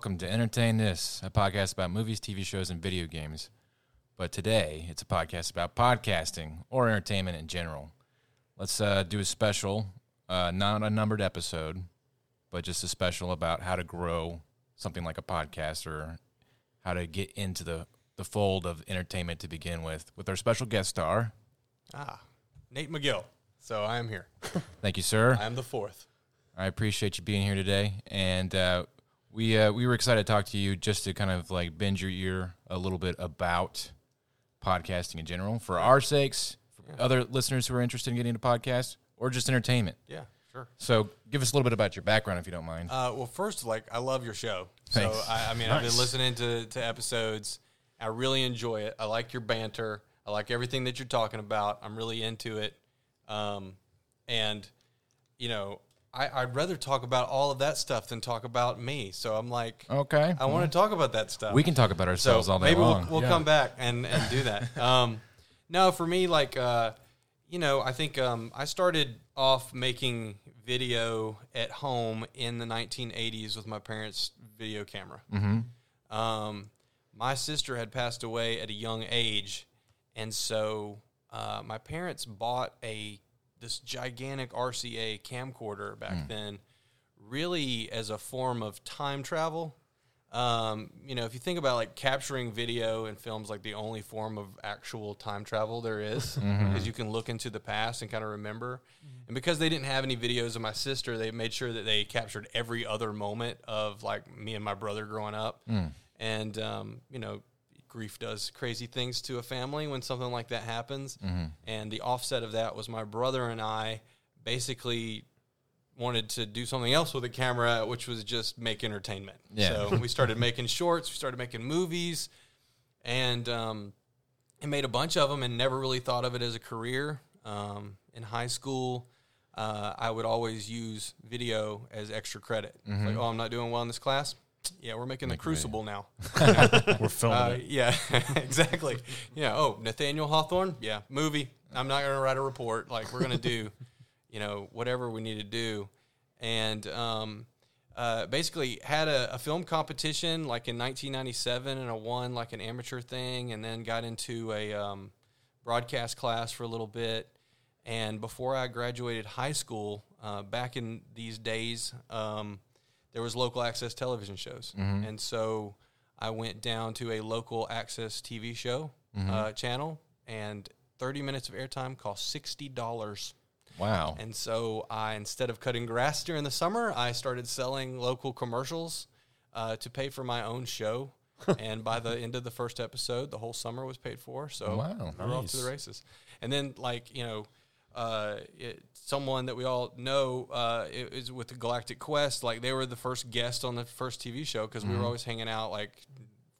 welcome to Entertain This, a podcast about movies, TV shows, and video games. But today, it's a podcast about podcasting or entertainment in general. Let's uh, do a special, uh, not a numbered episode, but just a special about how to grow something like a podcast or how to get into the, the fold of entertainment to begin with, with our special guest star. Ah, Nate McGill. So I am here. Thank you, sir. I am the fourth. I appreciate you being here today, and uh, we uh, we were excited to talk to you just to kind of like bend your ear a little bit about podcasting in general for our sakes, for other listeners who are interested in getting into podcasts, or just entertainment. Yeah, sure. So, give us a little bit about your background if you don't mind. Uh, well, first, like I love your show. Thanks. So I, I mean, I've been listening to to episodes. I really enjoy it. I like your banter. I like everything that you're talking about. I'm really into it. Um, and you know, I, I'd rather talk about all of that stuff than talk about me. So I'm like, okay, I want to talk about that stuff. we can talk about so ourselves all day maybe long. we'll, we'll come back and, and do that. um, no, for me, like uh, you know, I think um, I started off making video at home in the 1980s with my parents' video camera. mm-hmm. Um, my sister had passed away at a young age, and so uh, my parents bought a this gigantic RCA camcorder back then, really as a form of time travel. Um, you know, if you think about like capturing video and films, like the only form of actual time travel there is, is you can look into the past and kind of remember. And because they didn't have any videos of my sister, they made sure that they captured every other moment of like me and my brother growing up. And um, you know, grief does crazy things to a family when something like that happens. And the offset of that was my brother and I basically wanted to do something else with the camera, which was just make entertainment. Yeah. So we started making shorts, we started making movies, and um, and made a bunch of them, and never really thought of it as a career. Um, in high school, uh, I would always use video as extra credit. It's Like, oh, I'm not doing well in this class. Yeah, we're making the Crucible now. We're filming Uh, it. yeah, exactly. Yeah. Oh, Nathaniel Hawthorne. Yeah, movie. I'm not going to write a report. Like we're going to do, you know, whatever we need to do, and um, uh, basically had a, a film competition like in 1997, and I won like an amateur thing, and then got into a um, broadcast class for a little bit. And before I graduated high school, uh, back in these days, um, there was local access television shows, and so I went down to a local access TV show uh, channel, and 30 minutes of airtime cost sixty dollars. Wow. And so I, instead of cutting grass during the summer, I started selling local commercials uh, to pay for my own show. and by the end of the first episode, the whole summer was paid for. So Wow. we're off to the races. And then, like you know, uh, it, someone that we all know uh, is with the Galactic Quest. Like they were the first guest on the first TV show because we were always hanging out, like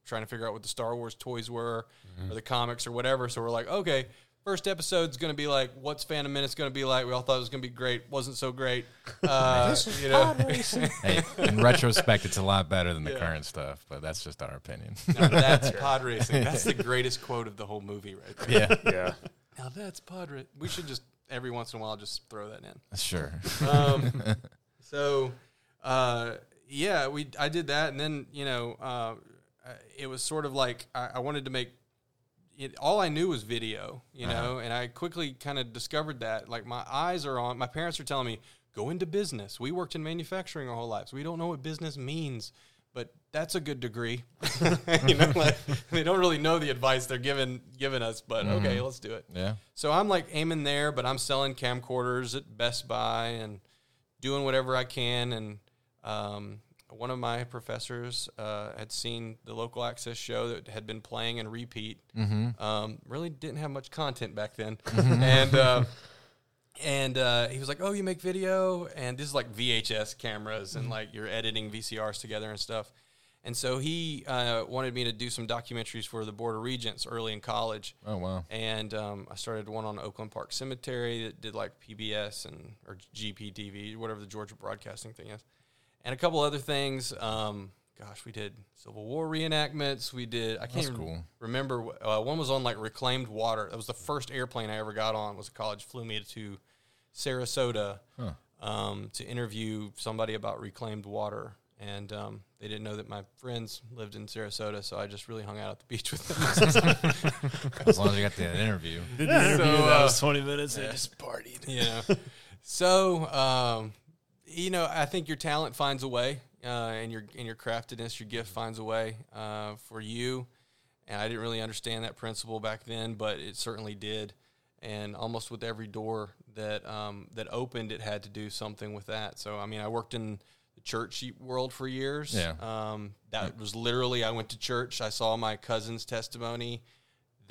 trying to figure out what the Star Wars toys were or the comics or whatever. So we're like, okay, first episode's going to be like, what's Phantom Menace going to be like? We all thought it was going to be great. Wasn't so great. Uh, you know, hey, in retrospect, it's a lot better than the Yeah. current stuff, but that's just our opinion. Now that's pod racing. That's the greatest quote of the whole movie, right there. yeah, Yeah. Now that's pod racing. We should just every once in a while just throw that in. sure. um, so uh, yeah, we I did that, and then you know uh, it was sort of like I, I wanted to make. It, all I knew was video, you know, and I quickly kind of discovered that. Like my eyes are on. My parents are telling me go into business. We worked in manufacturing our whole lives. We don't know what business means, that's a good degree. you know, like, they don't really know the advice they're giving giving us, but okay, let's do it. Yeah. So I'm like aiming there, but I'm selling camcorders at Best Buy and doing whatever I can. And um, one of my professors uh, had seen the local access show that had been playing and repeat. Mm-hmm. Um, really didn't have much content back then, and uh, and uh, he was like, "Oh, you make video?" And this is like VHS cameras, and like you're editing VCRs together and stuff. And so he uh, wanted me to do some documentaries for the Board of Regents early in college Oh wow. and um, I started one on Oakland Park Cemetery that did like PBS and or GPTV, whatever the Georgia Broadcasting thing is, and a couple other things. Um, gosh, we did Civil War reenactments. We did. I can't cool. remember. Uh, one was on like reclaimed water. That was the first airplane I ever got on. Was a college flew me to Sarasota Huh. um, to interview somebody about reclaimed water and um, they didn't know that my friends lived in Sarasota, so I just really hung out at the beach with them. As long as you got the interview. Did the interview So, that uh, was twenty minutes. They just partied. you know. So, um, you know, I think your talent finds a way, uh, and your and your craftedness, your gift finds a way uh, for you. And I didn't really understand that principle back then, but it certainly did. And almost with every door that um, that opened, it had to do something with that. So, I mean, I worked in the church world for years. Yeah. Um, that was literally, I went to church. I saw my cousin's testimony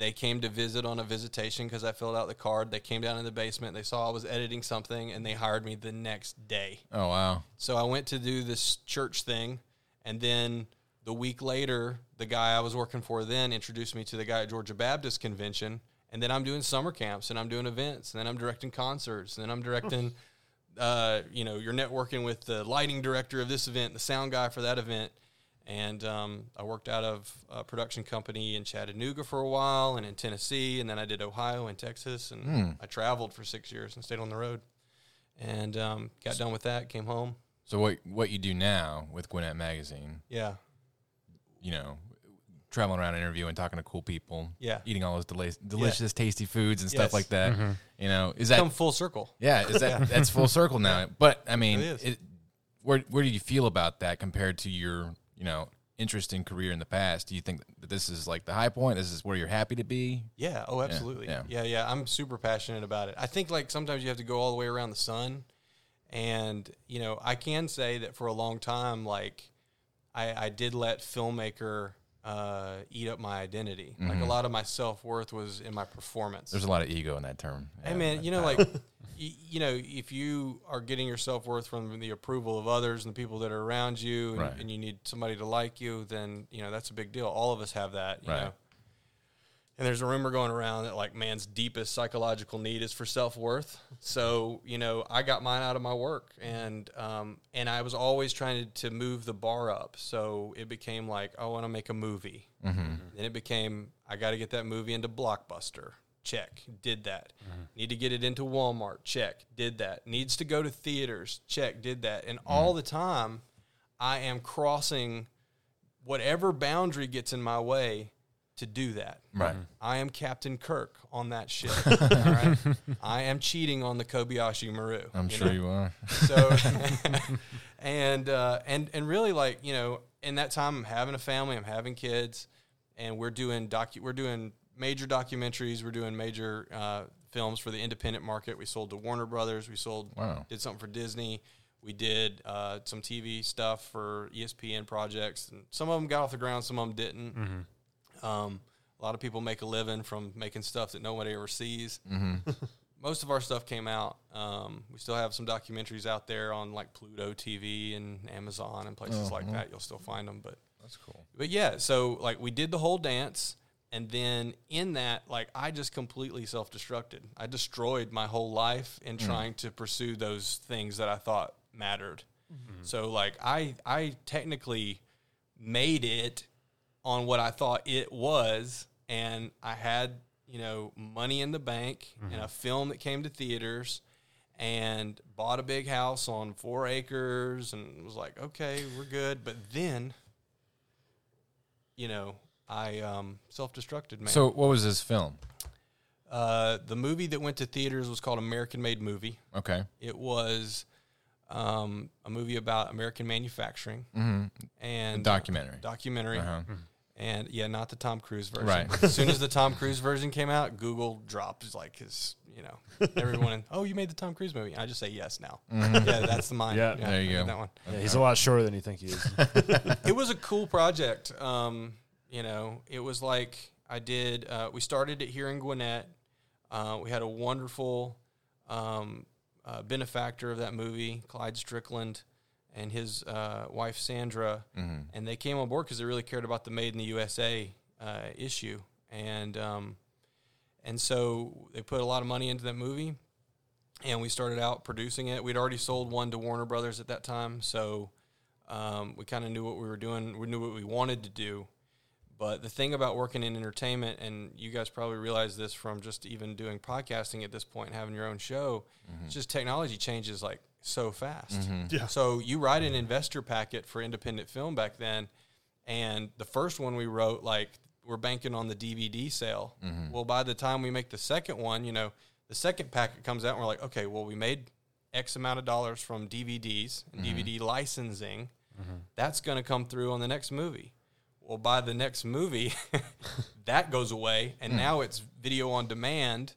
they came to visit on a visitation because I filled out the card. They came down in the basement. They saw I was editing something, and they hired me the next day. Oh wow. So I went to do this church thing, and then the week later, the guy I was working for then introduced me to the guy at Georgia Baptist Convention, and then I'm doing summer camps, and I'm doing events, and then I'm directing concerts, and then I'm directing. Uh, you know, you're networking with the lighting director of this event, the sound guy for that event, and um, I worked out of a production company in Chattanooga for a while, and in Tennessee, and then I did Ohio and Texas, and I traveled for six years and stayed on the road, and um, got done with that, came home. So what what you do now with Gwinnett Magazine? Yeah, You know, traveling around interviewing, talking to cool people. Yeah. Eating all those deli- delicious, tasty foods and stuff Yes. like that. Mm-hmm. You know, is that come full circle. yeah? Is that that's full circle now? But I mean, It is. it, where where do you feel about that compared to your you know interesting career in the past? Do you think that this is like the high point? This is where you're happy to be? Yeah. Oh, absolutely. yeah. Yeah. yeah. I'm super passionate about it. I think like sometimes you have to go all the way around the sun, and you know I can say that for a long time, like I, I did let filmmaker uh, eat up my identity. Like a lot of my self worth was in my performance. Mm-hmm. There's a lot of ego in that term. Hey man, you know, like y- you know, if you are getting your self worth from the approval of others and the people that are around you, and, Right. and you need somebody to like you, then you know that's a big deal. All of us have that, you Right. know. And there's a rumor going around that like man's deepest psychological need is for self worth. So you know, I got mine out of my work, and um, and I was always trying to, to move the bar up. So it became like I want to make a movie. Mm-hmm. Then it became I got to get that movie into Blockbuster. Check, did that. Mm-hmm. Need to get it into Walmart. Check, did that. Needs to go to theaters. Check, did that. And Mm-hmm. all the time, I am crossing whatever boundary gets in my way to do that. Right. I am Captain Kirk on that ship. all right, I am cheating on the Kobayashi Maru. I'm you sure know? you are. So, and uh, and and really, like you know, in that time, I'm having a family, I'm having kids, and we're doing docu- we're doing major documentaries, we're doing major uh, films for the independent market. We sold to Warner Brothers, we sold, Wow. did something for Disney. We did uh, some TV stuff for ESPN projects, and some of them got off the ground, some of them didn't. Um, a lot of people make a living from making stuff that nobody ever sees Mm-hmm. most of our stuff came out. Um, we still have some documentaries out there on like Pluto TV and Amazon and places like that. You'll still find them, but That's cool. but yeah. So like we did the whole dance, and then in that, like I just completely self destructed. I destroyed my whole life in trying to pursue those things that I thought mattered. So like I I technically made it on what I thought it was, and I had you know money in the bank and a film that came to theaters, and bought a big house on four acres, and was like, okay, we're good. But then, you know, I um, self destructed. Man, So what was this film? uh, the movie that went to theaters was called American Made Movie. Okay. It was um, a movie about American manufacturing Mm-hmm. and Documentary. documentary. Uh-huh. And yeah, not the Tom Cruise version. Right. as soon as the Tom Cruise version came out, Google dropped it's like his, you know, everyone. oh, you made the Tom Cruise movie. I just say yes now. Mm-hmm. Yeah, that's the mine. Yeah. There you I go. That one. Yeah, he's a lot shorter than you think he is. It was a cool project. Um, you know, it was like I did. Uh, we started it here in Gwinnett. Uh, we had a wonderful um, uh, benefactor of that movie, Clyde Strickland, and his uh, wife Sandra, Mhm. and they came on board because they really cared about the Made in the USA uh, issue, and um, and so they put a lot of money into that movie, and we started out producing it. We'd already sold one to Warner Brothers at that time, so um, we kind of knew what we were doing. We knew what we wanted to do, But the thing about working in entertainment, and you guys probably realize this from just even doing podcasting at this point, and having your own show, it's just technology changes like so fast. Mm-hmm. Yeah. So you write an investor packet for independent film back then, and the first one we wrote, like we're banking on the DVD sale. Mm-hmm. Well, by the time we make the second one, you know, the second packet comes out, and we're like, okay, well, we made X amount of dollars from DVDs and DVD licensing. That's going to come through on the next movie. Well, by the next movie, that goes away, and now it's video on demand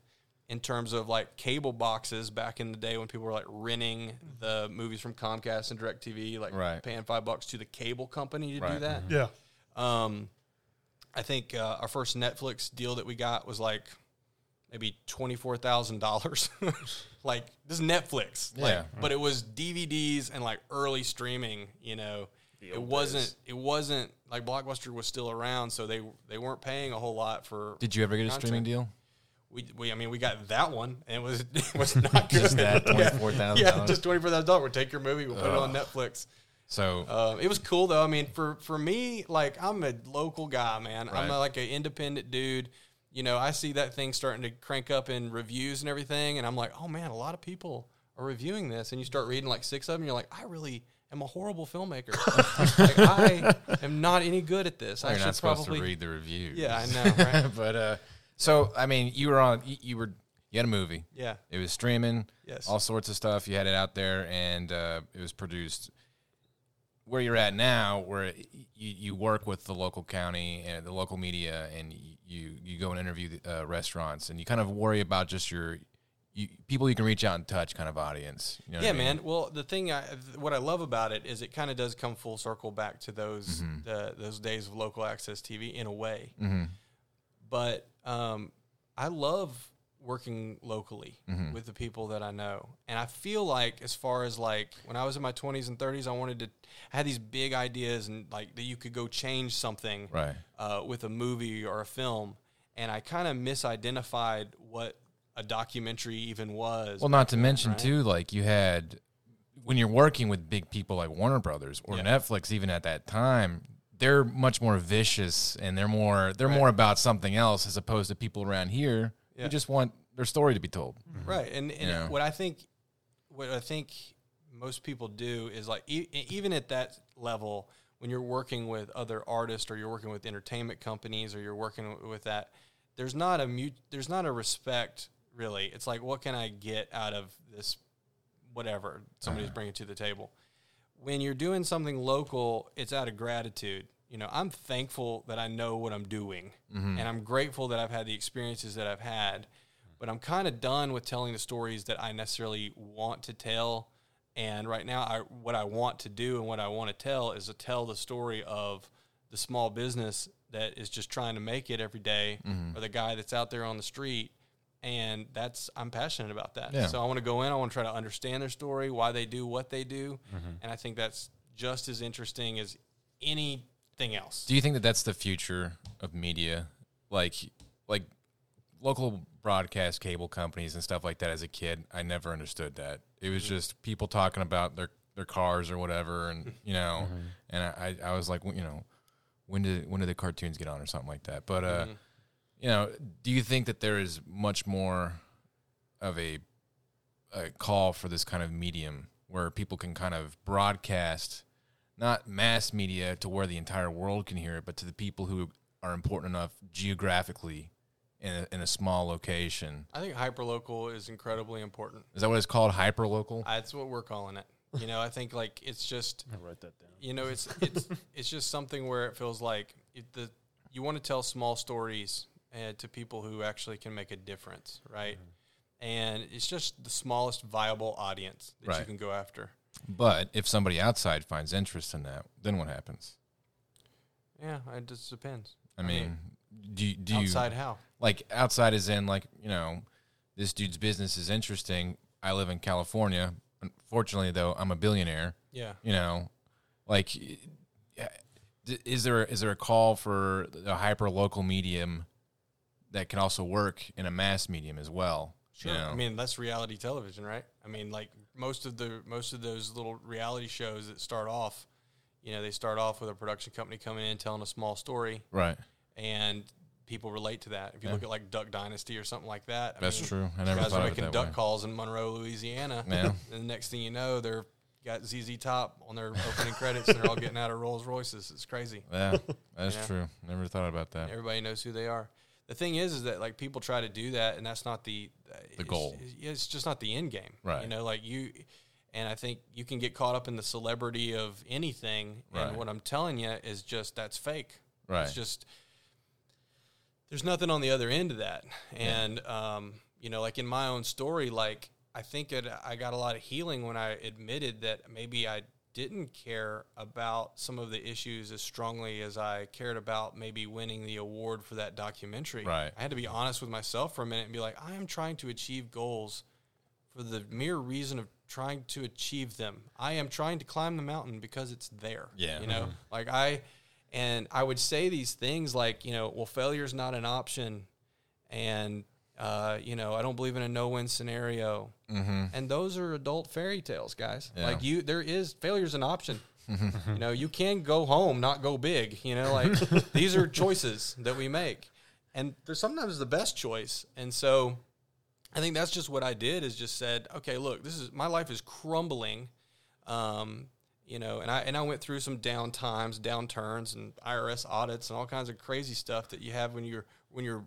in terms of like cable boxes back in the day when people were like renting the movies from Comcast and DirecTV, like Right. paying five bucks to the cable company to do Right. that. Yeah. Um, I think uh, our first Netflix deal that we got was like maybe twenty four thousand dollars. like this is Netflix, like, Yeah. but it was DVDs and like early streaming. You know, it wasn't. days. It wasn't like Blockbuster was still around, so they they weren't paying a whole lot for. Did you ever get a streaming deal? We, we I mean we got that one and it was it was not good. Just that $24,000? Yeah, just twenty four thousand dollars. We'll take your movie, we'll put it on Netflix. So Um, it was cool though. I mean, for for me, like I'm a local guy, man. I'm a, like an independent dude. You know, I see that thing starting to crank up in reviews and everything, and I'm like, oh man, a lot of people are reviewing this. And you start reading like six of them, you're like, I really am a horrible filmmaker. like, I am not any good at this. I you're should not supposed probably. to read the reviews. Yeah, I know, right? but uh, so I mean, you were on. You, you were. You had a movie. Yeah. It was streaming. Yes. All sorts of stuff. You had it out there, and uh, it was produced. Where you're at now, where you, you work with the local county and the local media, and you you go and interview the, uh, restaurants, and you kind of worry about just your you, people you can reach out and touch, kind of audience. You know yeah, I mean? man. Well, the thing, I, what I love about it is it kind of does come full circle back to those Mm-hmm. the, those days of local access TV in a way. Mm-hmm. But um, I love working locally Mm-hmm. with the people that I know, and I feel like as far as like when I was in my twenties and thirties, I wanted to I had these big ideas and like that you could go change something Right. uh, with a movie or a film, and I kind of misidentified what a documentary even was. Well, not to mention right? too, like you had when you're working with big people like Warner Brothers or Yeah. Netflix, even at that time, they're much more vicious and they're more they're Right. more about something else as opposed to people around here Yeah. who just want their story to be told. Mm-hmm. right and, and Yeah. what i think what i think most people do is like e- even at that level when you're working with other artists or you're working with entertainment companies or you're working with that there's not a mute there's not a respect really it's like what can i get out of this whatever somebody's uh-huh. bringing to the table? When you're doing something local it's out of gratitude. You know i'm thankful that i know what i'm doing mm-hmm. and i'm grateful that i've had the experiences that i've had but i'm kind of done with telling the stories that i necessarily want to tell and right now I, what i want to do and what i want to tell is to tell the story of the small business that is just trying to make it every day, mm-hmm. or the guy that's out there on the street and that's i'm passionate about that Yeah. so i want to go in i want to try to understand their story why they do what they do mm-hmm. and i think that's just as interesting as anything else Do you think that that's the future of media? Like like local broadcast cable companies and stuff like that as a kid, I never understood that. It was mm-hmm. just people talking about their their cars or whatever and mm-hmm. you know, and I I was like, well, you know, when did when did the cartoons get on or something like that. But uh you know, do you think that there is much more of a a call for this kind of medium where people can kind of broadcast not mass media to where the entire world can hear it, but to the people who are important enough geographically in a, in a small location. i think hyperlocal is incredibly important Is that what it's called? Hyperlocal? Uh, that's what we're calling it you know i think like it's just I'll write that down. you know it's it's it's just something where it feels like it, the you want to tell small stories uh, to people who actually can make a difference right and it's just the smallest viable audience that you can go after But if somebody outside finds interest in that, then what happens? yeah it just depends I mean, do you, do you outside how like outside is in like you know this dude's business is interesting. I live in California. Unfortunately, though, I'm a billionaire. yeah you know like is there is there a call for a hyper local medium that can also work in a mass medium as well Sure. you know? I mean, that's reality television, right? I mean, like most of the most of those little reality shows that start off, you know, they start off with a production company coming in telling a small story, right and people relate to that. If you look at like Duck Dynasty or something like that, I That's mean, true. I never guys are making duck way. calls in Monroe, Louisiana. Yeah. and the next thing you know, they're got ZZ Top on their opening credits, and they're all getting out of Rolls Royces. It's crazy. Yeah, that's Yeah. true. Never thought about that. Everybody knows who they are. The thing is, is that like people try to do that, and that's not the The goal. It's, it's just not the end game, Right. You know, like you, and I think you can get caught up in the celebrity of anything. Right. And what I'm telling you is just that's fake. Right. It's just there's nothing on the other end of that. And um, you know, like in my own story, like I think it, I got a lot of healing when I admitted that maybe I didn't care about some of the issues as strongly as I cared about maybe winning the award for that documentary. Right. I had to be honest with myself for a minute and be like, I am trying to achieve goals for the mere reason of trying to achieve them. I am trying to climb the mountain because it's there. Yeah. You know, mm-hmm. like I, and I would say these things like, you know, well, failure is not an option. And, uh, you know, I don't believe in a no win scenario. Mm-hmm. And those are adult fairy tales, guys. Yeah. Like you, there is failure's an option. you know, you can go home, not go big. You know, like these are choices that we make, and they're sometimes the best choice. And so, I think that's just what I did. Is just said, okay, look, this is my life is crumbling. Um, you know, and I and I went through some down times, downturns, and IRS audits, and all kinds of crazy stuff that you have when you're when you're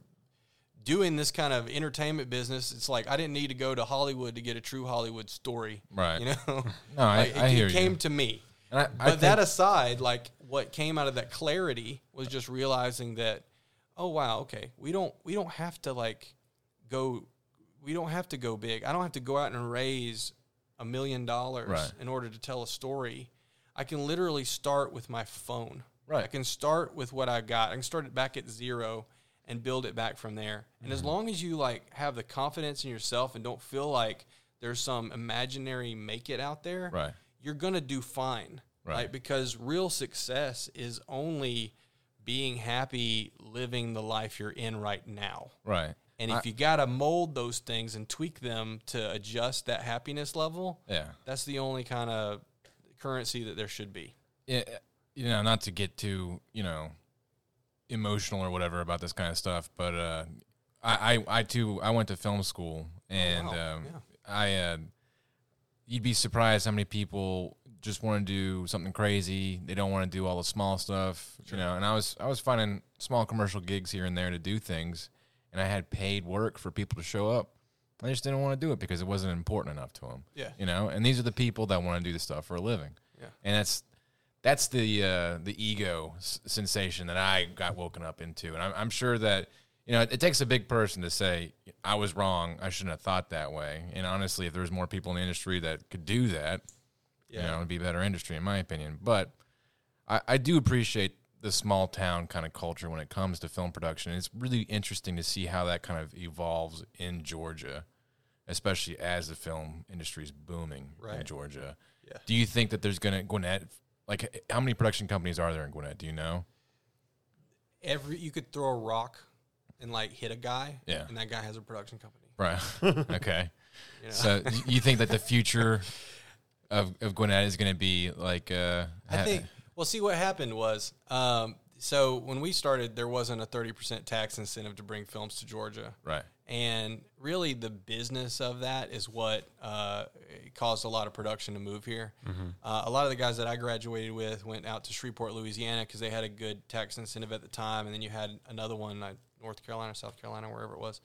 doing this kind of entertainment business. It's like I didn't need to go to Hollywood to get a true Hollywood story. Right. You know, No, I- Like, it, hear it you. came to me. And I, But I that aside, like what came out of that clarity was just realizing that, oh wow, okay, we don't we don't have to like go, we don't have to go big. I don't have to go out and raise a million dollars in order to tell a story. I can literally start with my phone. Right. I can start with what I got. I can start it back at zero and build it back from there. And Mm-hmm. as long as you like have the confidence in yourself and don't feel like there's some imaginary make it out there, Right. you're gonna do fine. Right. Because real success is only being happy living the life you're in right now. right. And if you gotta mold those things and tweak them to adjust that happiness level, Yeah. that's the only kind of currency that there should be. yeah, you know, not to get too, you know, emotional or whatever about this kind of stuff, but uh, I, I, I too, I went to film school, and Oh, wow. um, Yeah. I, uh, you'd be surprised how many people just want to do something crazy. They don't want to do all the small stuff, you know. And I was, I was finding small commercial gigs here and there to do things, and I had paid work for people to show up. I just didn't want to do it because it wasn't important enough to them. Yeah. you know. And these are the people that want to do the stuff for a living. Yeah. and that's that's the uh, the ego s- sensation that I got woken up into, and I'm, I'm sure that you know it, it takes a big person to say I was wrong. I shouldn't have thought that way. And honestly, if there was more people in the industry that could do that, you know, it'd be a better industry in my opinion. But I, I do appreciate the small town kind of culture when it comes to film production. It's really interesting to see how that kind of evolves in Georgia, especially as the film industry is booming in Georgia. Yeah. Do you think that there's gonna Gwinnett? Like, how many production companies are there in Gwinnett? Do you know? Every you could throw a rock and like hit a guy, Yeah. and that guy has a production company. Right. okay. You know? So you think that the future of of Gwinnett is going to be like? Uh, I think. Well, see what happened was, um, so when we started, there wasn't a thirty percent tax incentive to bring films to Georgia, right. And really the business of that is what uh, caused a lot of production to move here. Uh, a lot of the guys that I graduated with went out to Shreveport, Louisiana, because they had a good tax incentive at the time, and then you had another one, uh, North Carolina, South Carolina, wherever it was.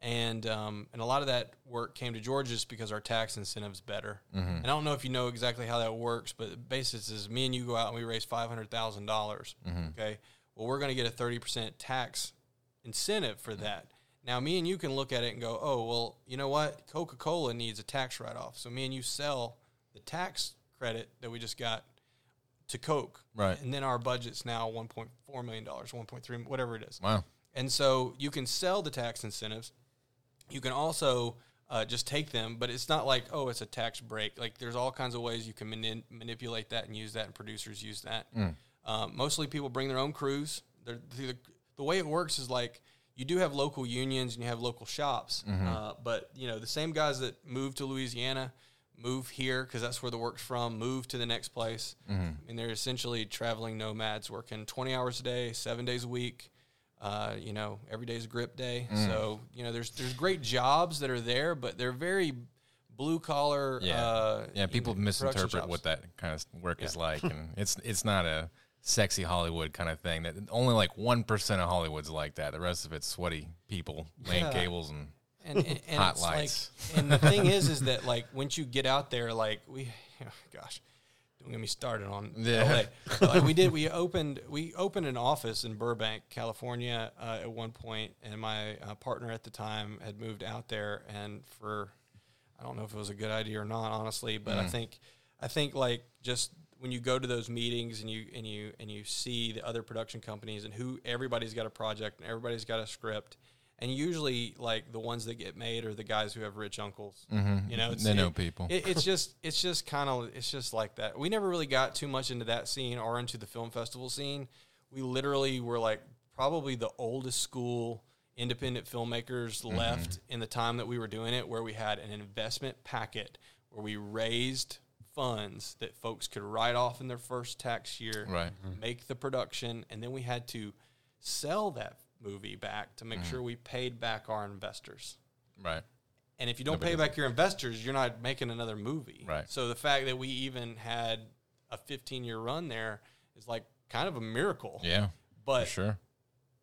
And um, and a lot of that work came to Georgia just because our tax incentives better. And I don't know if you know exactly how that works, but the basis is me and you go out and we raise five hundred thousand dollars. Okay, well we're going to get a thirty percent tax incentive for that. Now me and you can look at it and go, oh well, you know what? Coca Cola needs a tax write off, so me and you sell the tax credit that we just got to Coke, Right. And then our budget's now one point four million dollars, one point three, whatever it is. Wow. And so you can sell the tax incentives. You can also uh, just take them, but it's not like oh, it's a tax break. Like there's all kinds of ways you can mani- manipulate that and use that, and producers use that. Um, mostly people bring their own crews. They're, the, the way it works is like you do have local unions and you have local shops, uh, but you know the same guys that move to Louisiana move here because that's where the work's from. Move to the next place, and they're essentially traveling nomads, working 20 hours a day, seven days a week Uh, you know, every day's a grip day. Mm. So you know, there's there's great jobs that are there, but they're very blue collar. Yeah, uh, yeah. you People know, misinterpret what that kind of work is like, and it's it's not a sexy Hollywood kind of thing. That only like one percent of Hollywood's like that. The rest of it's sweaty people laying Yeah. cables and and, and, and Hot lights. Like, and the thing is, is that like once you get out there, like we, gosh, don't get me started on Yeah. LA. Like we did, we opened we opened an office in Burbank, California, uh, at one point, and my uh, partner at the time had moved out there, and for I don't know if it was a good idea or not, honestly, but I Mm. think I think like just when you go to those meetings and you and you and you see the other production companies and who everybody's got a project and everybody's got a script, and usually like the ones that get made are the guys who have rich uncles. You know, it's, they know it- people. it, it's just it's just kind of it's just like that. We never really got too much into that scene or into the film festival scene. We literally were like probably the oldest school independent filmmakers Mm-hmm. left in the time that we were doing it, where we had an investment packet where we raised funds that folks could write off in their first tax year, Right. make the production, and then we had to sell that movie back to Mm-hmm. make sure we paid back our investors. right. And if you don't Nobody pay back your investors, you're not making another movie. Right. So the fact that we even had a 15 year run there is like kind of a miracle. Yeah. For But sure.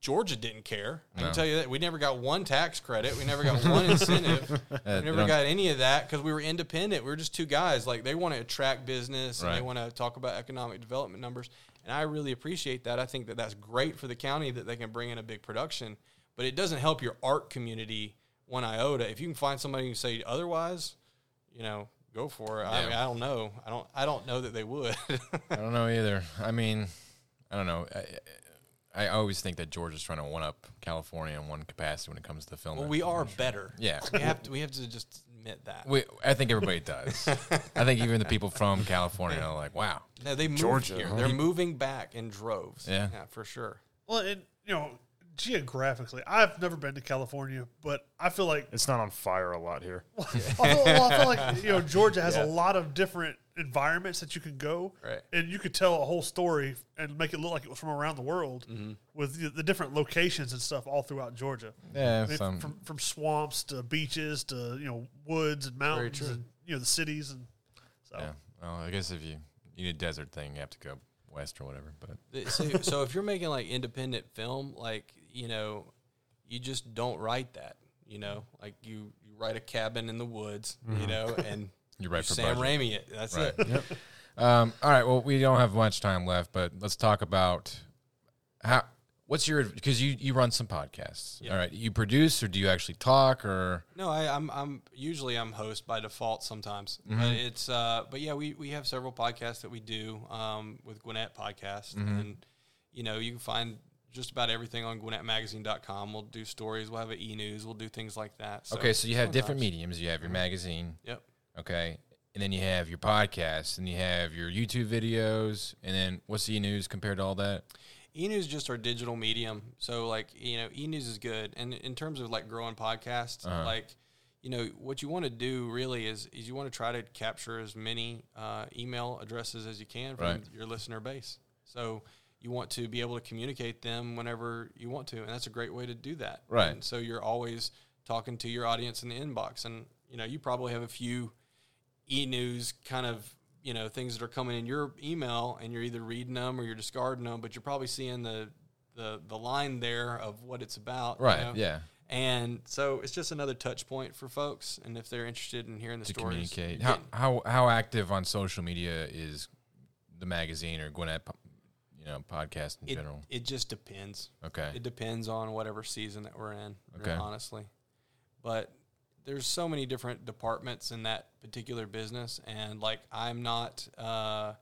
Georgia didn't care. I No. can tell you that we never got one tax credit. We never got one incentive. Uh, we never got any of that because we were independent. We were just two guys. Like they want to attract business and they want to talk about economic development numbers. And I really appreciate that. I think that that's great for the county that they can bring in a big production. But it doesn't help your art community one iota. If you can find somebody who say otherwise, you know, go for it. I, mean, I don't know. I don't. I don't know that they would. I don't know either. I mean, I don't know. I, I always think that Georgia's trying to one up California in one capacity when it comes to the film. well, we are better. Yeah. We have to. We have to just admit that. We, I think everybody does. I think even the people from California are like, wow. No, they moved Georgia, here. huh? They're moving back in droves. Yeah. yeah, for sure. Well, and you know, geographically, I've never been to California, but I feel like It's not on fire a lot here. I feel, well, I feel like you know Georgia has Yeah. a lot of different environments that you can go, Right. and you could tell a whole story and make it look like it was from around the world Mm-hmm. with the, the different locations and stuff all throughout Georgia. Yeah, I mean, some, from from swamps to beaches to you know woods and mountains and you know the cities and so yeah. Well, I guess if you you need a desert thing, you have to go west or whatever. But So, so if you're making like independent film, like you know, you just don't write that. You know, like you you write a cabin in the woods. You know, and you write for Sam budget. Raimi it. That's Right. it. Um, all right. Well, we don't have much time left, but let's talk about how. What's your because you you run some podcasts. Yeah. All right. You produce or do you actually talk or No, I, I'm I'm usually I'm host by default sometimes, Mm-hmm. but it's uh, but yeah, we we have several podcasts that we do um, with Gwinnett Podcast, Mm-hmm. and you know you can find just about everything on GwinnettMagazine.com. We'll do stories, we'll have an e news, we'll do things like that. So okay? So you have different mediums. You have your magazine. Yep. Okay. And then you have your podcast, and you have your YouTube videos, and then what's e news compared to all that? E-news is just our digital medium. So like, you know, e-news is good. And in terms of like growing podcasts, Uh-huh. like, you know, what you want to do really is is you want to try to capture as many uh, email addresses as you can from Right. your listener base. So you want to be able to communicate them whenever you want to, and that's a great way to do that. Right. And so you're always talking to your audience in the inbox, and you know, you probably have a few e-news kind of you know things that are coming in your email and you're either reading them or you're discarding them but you're probably seeing the the, the line there of what it's about you Right. know? Yeah. and so it's just another touch point for folks and if they're interested in hearing the To stories communicate. How, how how active on social media is the magazine or Gwinnett, you know, podcast in it, general? it just depends Okay. it depends on whatever season that we're in Okay. honestly but there's so many different departments in that particular business and like i'm not uh,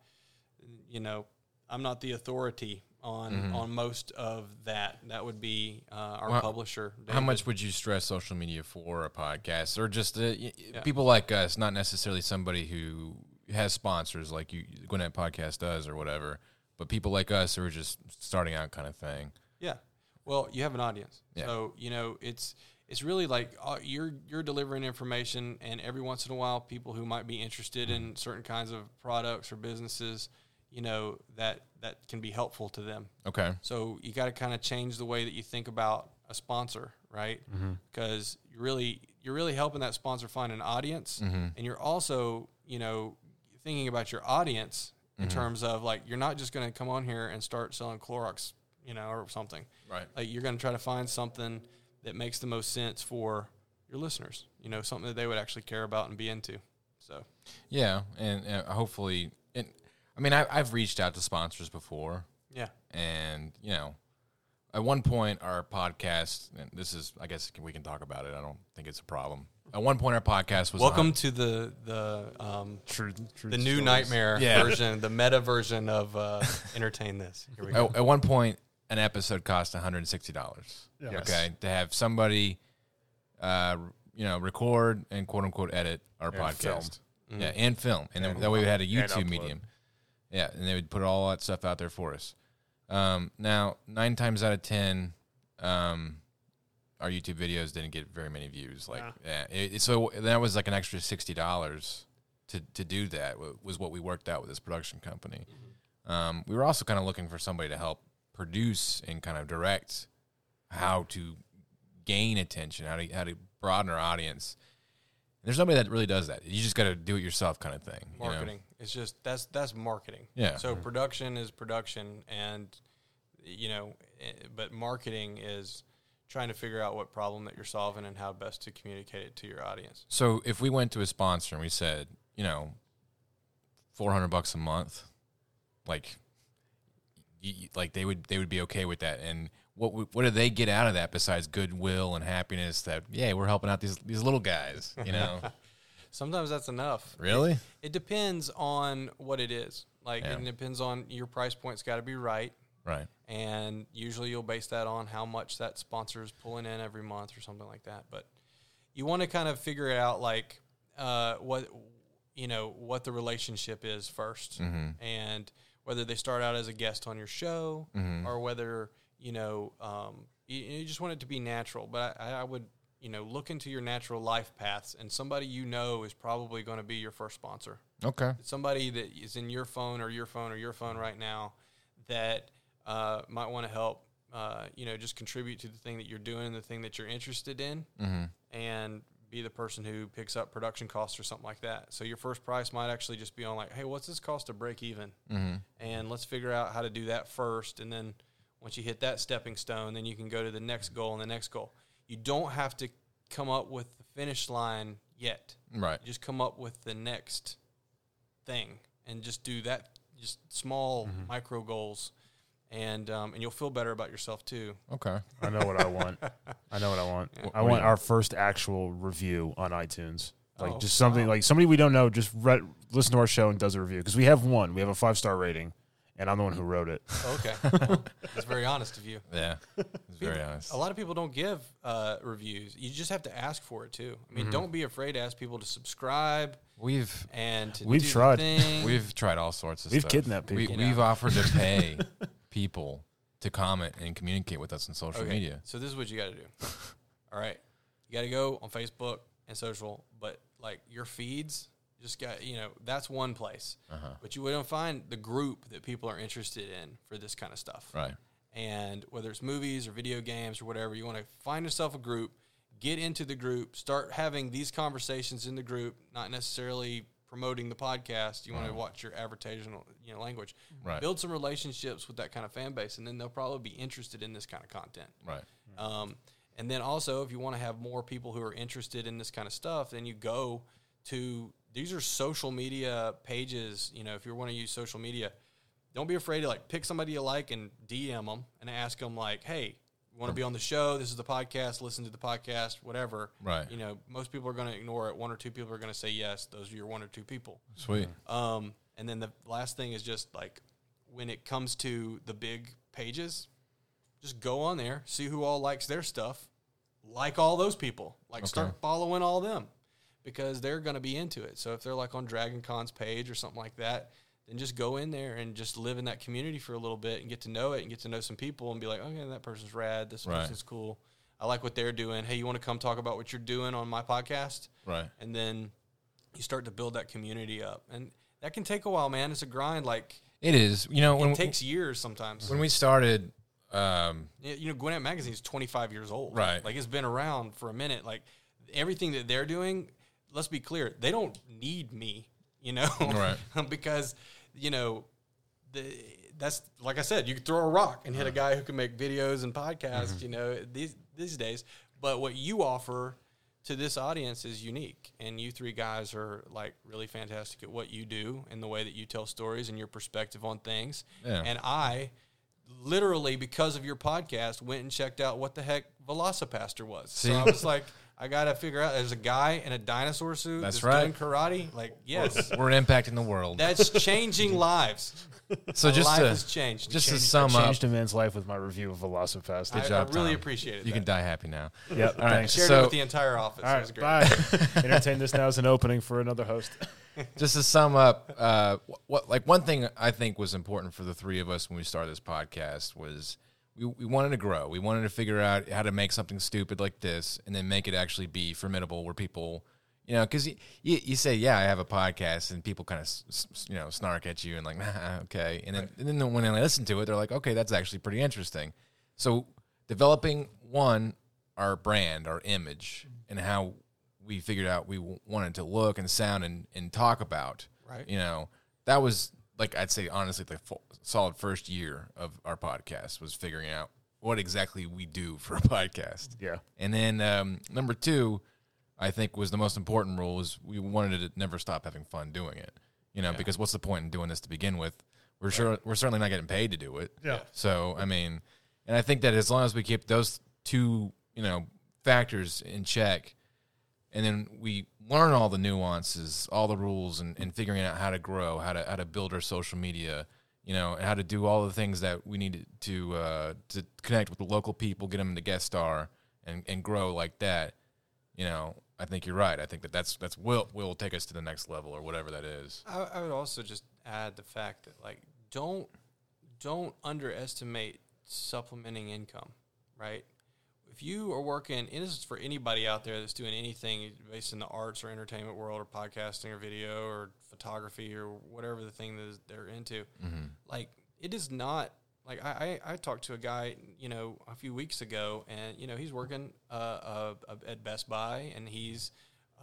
you know i'm not the authority on on most of that that would be uh, our Mm-hmm. Well, publisher How much would you stress social media for a podcast, or just uh, Yeah. people like us, not necessarily somebody who has sponsors like you Gwinnett Podcast does or whatever, but people like us who are just starting out, kind of thing. Yeah. Well, you have an audience, Yeah. so you know it's it's really like uh, you're you're delivering information, and every once in a while, people who might be interested Mm-hmm. in certain kinds of products or businesses, you know that that can be helpful to them. Okay. So you got to kind of change the way that you think about a sponsor, right? Because you really you're really helping that sponsor find an audience, and you're also you know thinking about your audience in terms of like you're not just going to come on here and start selling Clorox, you know, or something. Right. Like you're going to try to find something that makes the most sense for your listeners. You know, something that they would actually care about and be into. So Yeah, and, and hopefully, and I mean, I, I've reached out to sponsors before, yeah, and you know, at one point our podcast, and this is, I guess we can talk about it. I don't think it's a problem. At one point, our podcast was welcome to the the um, True, true the new stories. nightmare Yeah. version, the meta version of uh, entertain this. Here we go. At, at one point, an episode cost one hundred and sixty dollars. Yes. Okay, to have somebody, uh, you know, record and quote unquote edit our And podcast. film. Yeah, and film, and, then that way we had a YouTube medium. Yeah, and they would put all that stuff out there for us. Um, now, nine times out of ten, um, our YouTube videos didn't get very many views. Like, yeah, it, it- so that was like an extra sixty dollars to to do that. Was what we worked out with this production company. Um, we were also kind of looking for somebody to help produce and kind of direct how to gain attention, how to how to broaden our audience. And there's nobody that really does that. You just got to do it yourself, kind of thing. you know? marketing. It's just that's that's marketing. Yeah. So production is production, and you know, eh, but marketing is trying to figure out what problem that you're solving and how best to communicate it to your audience. So if we went to a sponsor and we said, you know, four hundred bucks a month, like, y- y- like they would they would be okay with that. And what what do they get out of that besides goodwill and happiness? That yeah, we're helping out these these little guys. You know, Sometimes that's enough. really? It depends on what it is. Like Yeah. it depends on your price point's got to be right. Right. and usually you'll base that on how much that sponsor is pulling in every month or something like that. But you want to kind of figure out like uh, what you know what the relationship is 1st Mm-hmm. and whether they start out as a guest on your show or whether you know um, you, you just want it to be natural. But I, I would you know look into your natural life paths, and somebody you know is probably going to be your first sponsor Okay. somebody that is in your phone or your phone or your phone right now that uh, might want to help, uh, you know, just contribute to the thing that you're doing, the thing that you're interested in, Mm-hmm. and be the person who picks up production costs or something like that. So your first price might actually just be on like, hey, what's this cost to break even? Mm-hmm. And let's figure out how to do that first, and then once you hit that stepping stone, then you can go to the next goal and the next goal. You don't have to come up with the finish line yet Right. just come up with the next thing and just do that just small micro goals and um, and you'll feel better about yourself too Okay. I know what I want. I know what I want. What- I want our first actual review on iTunes. Like Oh, just something wow. like somebody we don't know just read, listen to our show and does a review because we have one. We have a five star rating, and I'm the one who wrote it. okay Well, that's very honest of you Yeah. It's very honest. a lot of people don't give uh, reviews you just have to ask for it too i mean don't be afraid to ask people to subscribe We've and to We've do tried. thing. we've tried all sorts of We've stuff. kidnapped We, people. we've offered to pay people to comment and communicate with us on social Okay, media. So this is what you got to do. All right, you got to go on Facebook and social, but like your feeds, just got you know that's one place. Uh-huh. But you wouldn't find the group that people are interested in for this kind of stuff. Right. And whether it's movies or video games or whatever, you want to find yourself a group, get into the group, start having these conversations in the group, not necessarily promoting the podcast. You want to watch your advertisational you know language. Right. Build some relationships with that kind of fan base, and then they'll probably be interested in this kind of content. Right. Um, and then also, if you want to have more people who are interested in this kind of stuff, then you go to these are social media pages. You know, if you want to use social media, don't be afraid to like pick somebody you like and DM them and ask them like, "Hey, you want to be on the show? This is the podcast. Listen to the podcast. Whatever." Right. You know, most people are going to ignore it. One or two people are going to say yes. Those are your one or two people. Sweet. Um, and then the last thing is just like when it comes to the big pages, just go on there, see who all likes their stuff, like all those people, like start following all them because they're going to be into it. So if they're like on Dragon Con's page or something like that, then just go in there and just live in that community for a little bit and get to know it and get to know some people and be like, okay, that person's rad. This Right. person's cool. I like what they're doing. Hey, you want to come talk about what you're doing on my podcast? Right. and then you start to build that community up and that can take a while man it's a grind like It is. You know, when It takes years sometimes. when we started, um, you know, Gwinnett Magazine is 25 years old. Right. Like it's been around for a minute. Like everything that they're doing, let's be clear, they don't need me, you know, Right. because, you know, the, that's like I said, you could throw a rock and hit a guy who can make videos and podcasts, mm-hmm. you know, these, these days. But what you offer to this audience is unique. And you three guys are like really fantastic at what you do and the way that you tell stories and your perspective on things. Yeah. And I, literally because of your podcast, went and checked out what the heck VelociPastor was. So I was like, I gotta figure out. There's a guy in a dinosaur suit That's that's, right. doing karate. Like, yes, we're impacting the world. that's changing lives. so My just life to has changed. just to Changed- sum up, Changed a man's life with my review of Velocipast. I, job, I really Tom. appreciated you that. can die happy now. Yep. All right, Thanks. Shared So- it with the entire office. All it was great. Bye. Entertain this now as an opening for another host. just to sum up, uh, what like one thing I think was important for the three of us when we started this podcast was we, we wanted to grow. We wanted to figure out how to make something stupid like this and then make it actually be formidable where people, you know, because you, you, you say, yeah, I have a podcast and people kind of, you know, snark at you and like, nah, okay. And then, and then when they listen to it, they're like, okay, that's actually pretty interesting. So developing one, our brand, our image, mm-hmm. and how we figured out we w- wanted to look and sound and, and talk about. Right. You know, that was like I'd say honestly the full, solid first year of our podcast was figuring out what exactly we do for a podcast. Yeah. And then um, number two, I think was the most important rule is we wanted to never stop having fun doing it. You know, because what's the point in doing this to begin with? We're sure we're certainly not getting paid to do it. Yeah. So I mean, and I think that as long as we keep those two, you know, factors in check, and then we learn all the nuances, all the rules, and, and figuring out how to grow, how to how to build our social media, you know, and how to do all the things that we need to uh, to connect with the local people, get them to guest star, and and grow like that. You know, I think you're right. I think that that's that's will will take us to the next level or whatever that is. I, I would also just add the fact that like don't don't underestimate supplementing income, right? If you are working, and this is for anybody out there that's doing anything based in the arts or entertainment world or podcasting or video or photography or whatever the thing that they're into, like it is not like I, I, I talked to a guy, you know, a few weeks ago, and you know he's working uh, uh, at Best Buy, and he's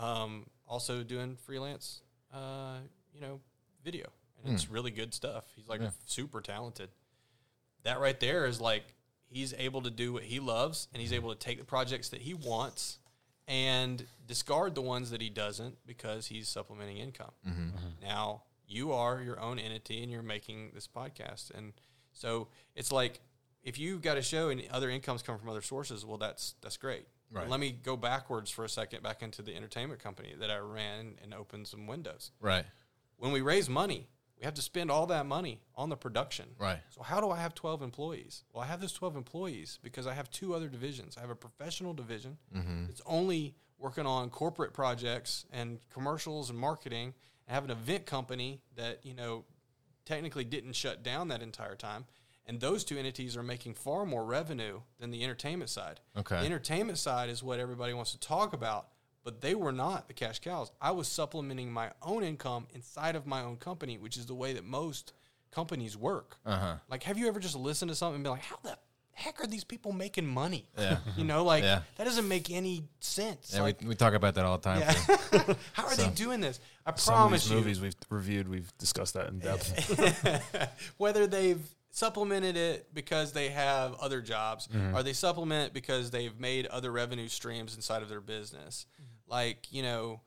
um, also doing freelance, uh, you know, video, and it's really good stuff. He's like super talented. That right there is like he's able to do what he loves, and he's mm-hmm. able to take the projects that he wants and discard the ones that he doesn't because he's supplementing income. Mm-hmm. Mm-hmm. Now you are your own entity, and you're making this podcast, and so it's like if you've got a show and other incomes come from other sources, well, that's that's great. Right. Let me go backwards for a second, back into the entertainment company that I ran and opened some windows. Right. When we raise money, we have to spend all that money on the production. Right. So how do I have 12 employees? Well, I have those 12 employees because I have two other divisions. I have a professional division mm-hmm. that's only working on corporate projects and commercials and marketing. I have an event company that, you know, technically didn't shut down that entire time. And those two entities are making far more revenue than the entertainment side. Okay. The entertainment side is what everybody wants to talk about, but they were not the cash cows. I was supplementing my own income inside of my own company, which is the way that most companies work. Uh-huh. Like, have you ever just listened to something and be like, how the heck are these people making money? Yeah. You know, like, Yeah. that doesn't make any sense. Yeah, like, we, we talk about that all the time. yeah. how are they doing this? I Some of promise these you, movies we've reviewed, we've discussed that in depth. whether they've supplemented it because they have other jobs or they supplement it because they've made other revenue streams inside of their business like you know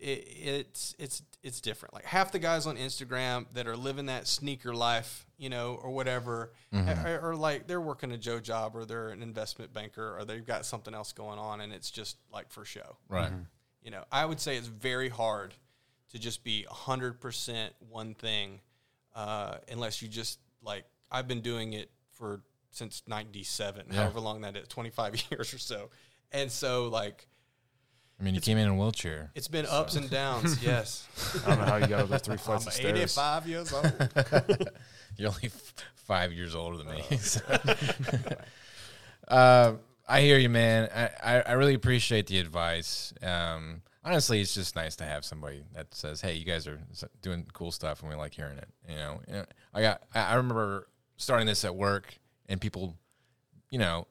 it, it's it's it's different like half the guys on instagram that are living that sneaker life you know or whatever are, are like they're working a joe job or they're an investment banker or they've got something else going on and it's just like for show Right. you know, I would say it's very hard to just be 100% one thing uh, unless you just like, I've been doing it for since 97, Yeah. however long that is, 25 years or so. And so, like, I mean, you came in in a wheelchair. it's been ups and downs, yes. I don't know how you got over those three I'm flights of stairs. 85 years old. You're only f- five years older than me. so. uh, I hear you, man. I, I, I really appreciate the advice. Um, honestly, it's just nice to have somebody that says, "Hey, you guys are doing cool stuff, and we like hearing it." You know, You know, I got. I I remember starting this at work, and people, you know,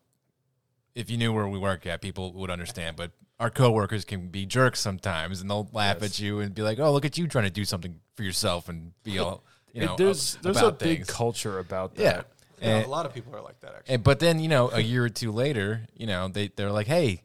if you knew where we work at, people would understand. But our coworkers can be jerks sometimes, and they'll laugh Yes. at you and be like, "Oh, look at you trying to do something for yourself and be all." You know, It- there's up- there's a about big things. culture about that. yeah. Yeah, a lot of people are like that actually. and, but then you know, a year or two later, you know, they they're like, "Hey,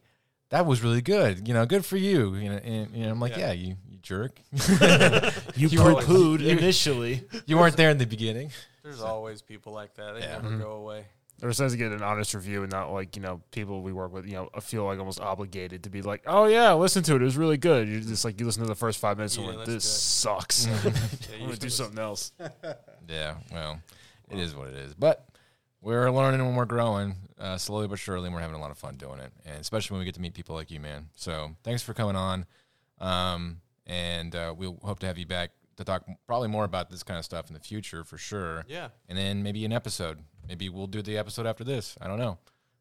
that was really good. You know, good for you." You know, and you know, I'm like, Yeah. "Yeah, you, you jerk. You, You poo were- pooed you- initially. you weren't there in the beginning." There's always people like that. They Yeah. never mm-hmm. go away. It was nice to get an honest review and not like you know people we work with you know feel like almost obligated to be like oh yeah listen to it it was really good you're just like you listen to the first five minutes Yeah, and like, this do sucks Yeah, I'm you gonna do should- something else Yeah, well, it is what it is. But we're learning when we're growing uh, slowly but surely, and we're having a lot of fun doing it. And especially when we get to meet people like you, man. So thanks for coming on. Um, and uh, we'll hope to have you back to talk probably more about this kind of stuff in the future for sure. Yeah. And then maybe an episode. Maybe we'll do the episode after this. I don't know.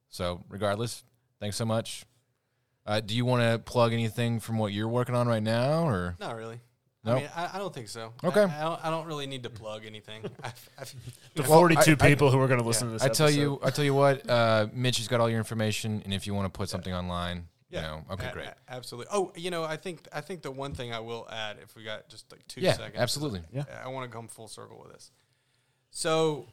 So regardless, thanks so much. Uh, do you want to plug anything from what you're working on right now, or Not really. No? I mean, I, I don't think so. Okay. I, I, don't, I don't really need to plug anything. I've, I've, the Well, 42 I- I- people who are going to listen to this I tell episode. you, I tell you what, uh, Mitch has got all your information, and if you want to put something online, you know, okay, a- great, a- absolutely. Oh, you know, I think I think the one thing I will add, if we got just like two yeah, seconds, absolutely, Yeah. I want to come full circle with this. So,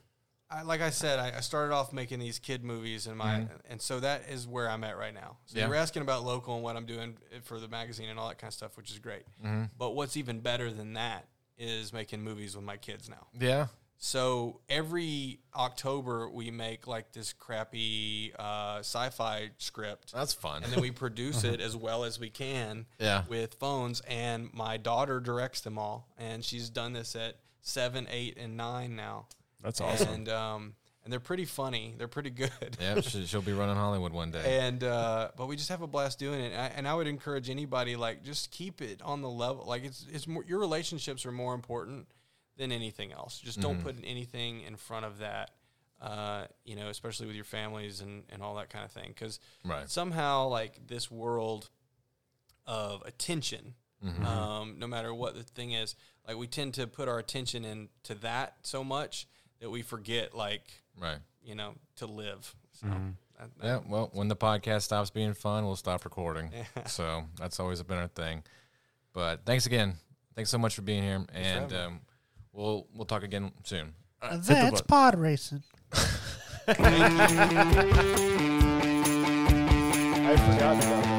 I, like I said, I, I started off making these kid movies, and my and so that is where I'm at right now. So Mm-hmm. Yeah. you were asking about local and what I'm doing for the magazine and all that kind of stuff, which is great. Mm-hmm. But what's even better than that is making movies with my kids now. yeah, So every October we make like this crappy uh, sci-fi script, that's fun. and then we produce it as well as we can Yeah. with phones. And my daughter directs them all, and she's done this at seven, eight, and nine now. that's awesome And um, and they're pretty funny. They're pretty good. yeah, she, she'll be running Hollywood one day. And uh, but we just have a blast doing it, and I, and I would encourage anybody like just keep it on the level. Like it's it's more, your relationships are more important than anything else. Just don't put anything in front of that. Uh, you know, especially with your families and and all that kind of thing, because Right. somehow like this world of attention, Mm-hmm. um, no matter what the thing is, like we tend to put our attention into that so much that we forget like Right. you know to live. So that- that- Yeah. Well, when the podcast stops being fun, we'll stop recording. so that's always been our thing. But thanks again. Thanks so much for being here, and um, we'll we'll talk again soon. And the that's pod racing. I forgot about that